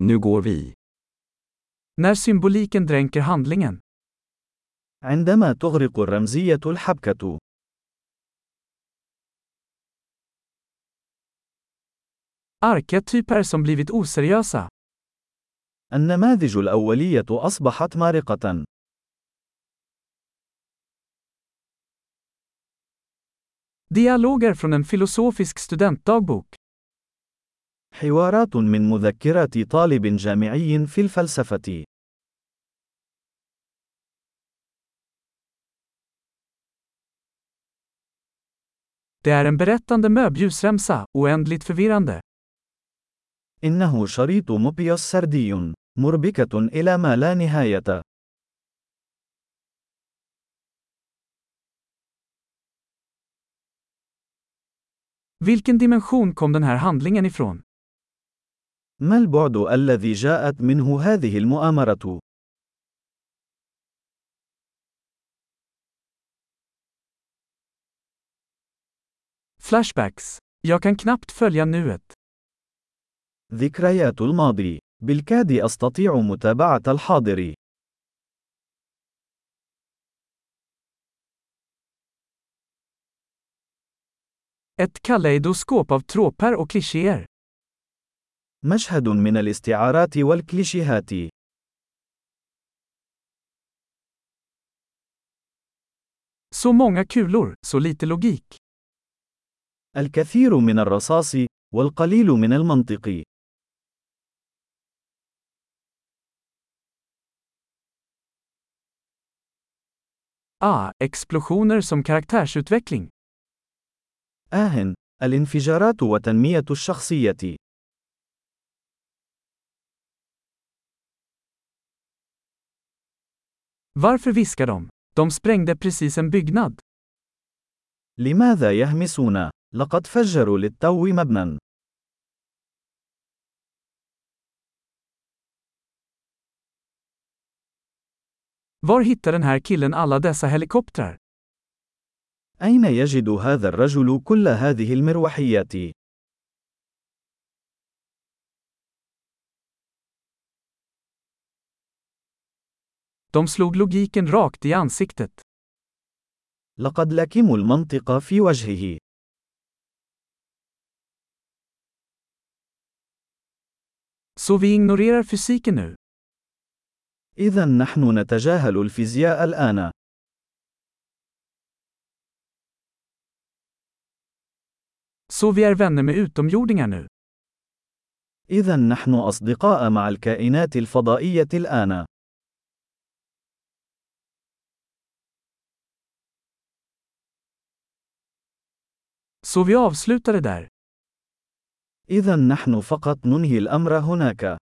Nu går vi. När symboliken dränker handlingen. عندما تغرق الرمزية الحبكة. Arketyper som blivit oseriösa. النماذج الأولية أصبحت مارقة. Dialoger från en filosofisk studentdagbok. حوارات من مذكرات طالب جامعي في الفلسفة. Det är en berättande möbljusremsa, oändligt förvirrande. إنه شريط موبيوس سردي، مربكة إلى ما لا نهاية. Vilken dimension kom den här handlingen ifrån? ما البعد الذي جاءت منه هذه المؤامرة؟ Flashbacks. Jag kan knappt följa nuet. ذكريات الماضي. بالكاد أستطيع متابعة الحاضر. Ett kaleidoskop av tråpar och klichéer. مشهد من الاستعارات والكليشيهات. Så många kulor, så lite logik. الكثير من الرصاص، والقليل من المنطق. Ah, explosioner som karaktärsutveckling. آه، الانفجارات وتنمية الشخصية. Varför viskar de? De sprängde precis en byggnad. لماذا يهمسون؟ لقد فجروا للتو مبنى. Var hittar den här killen alla dessa helikoptrar? أين يجد هذا الرجل كل هذه المروحيات؟ De slog logiken rakt i ansiktet. لقد لكموا المنطق في وجهه. Så vi ignorerar fysiken nu. إذا نحن نتجاهل الفيزياء الآن. Så vi är vänner med utomjordingar nu. إذا نحن أصدقاء مع الكائنات الفضائية الآن. Så vi avslutar det där. إذا نحن فقط ننهي الأمر هناك.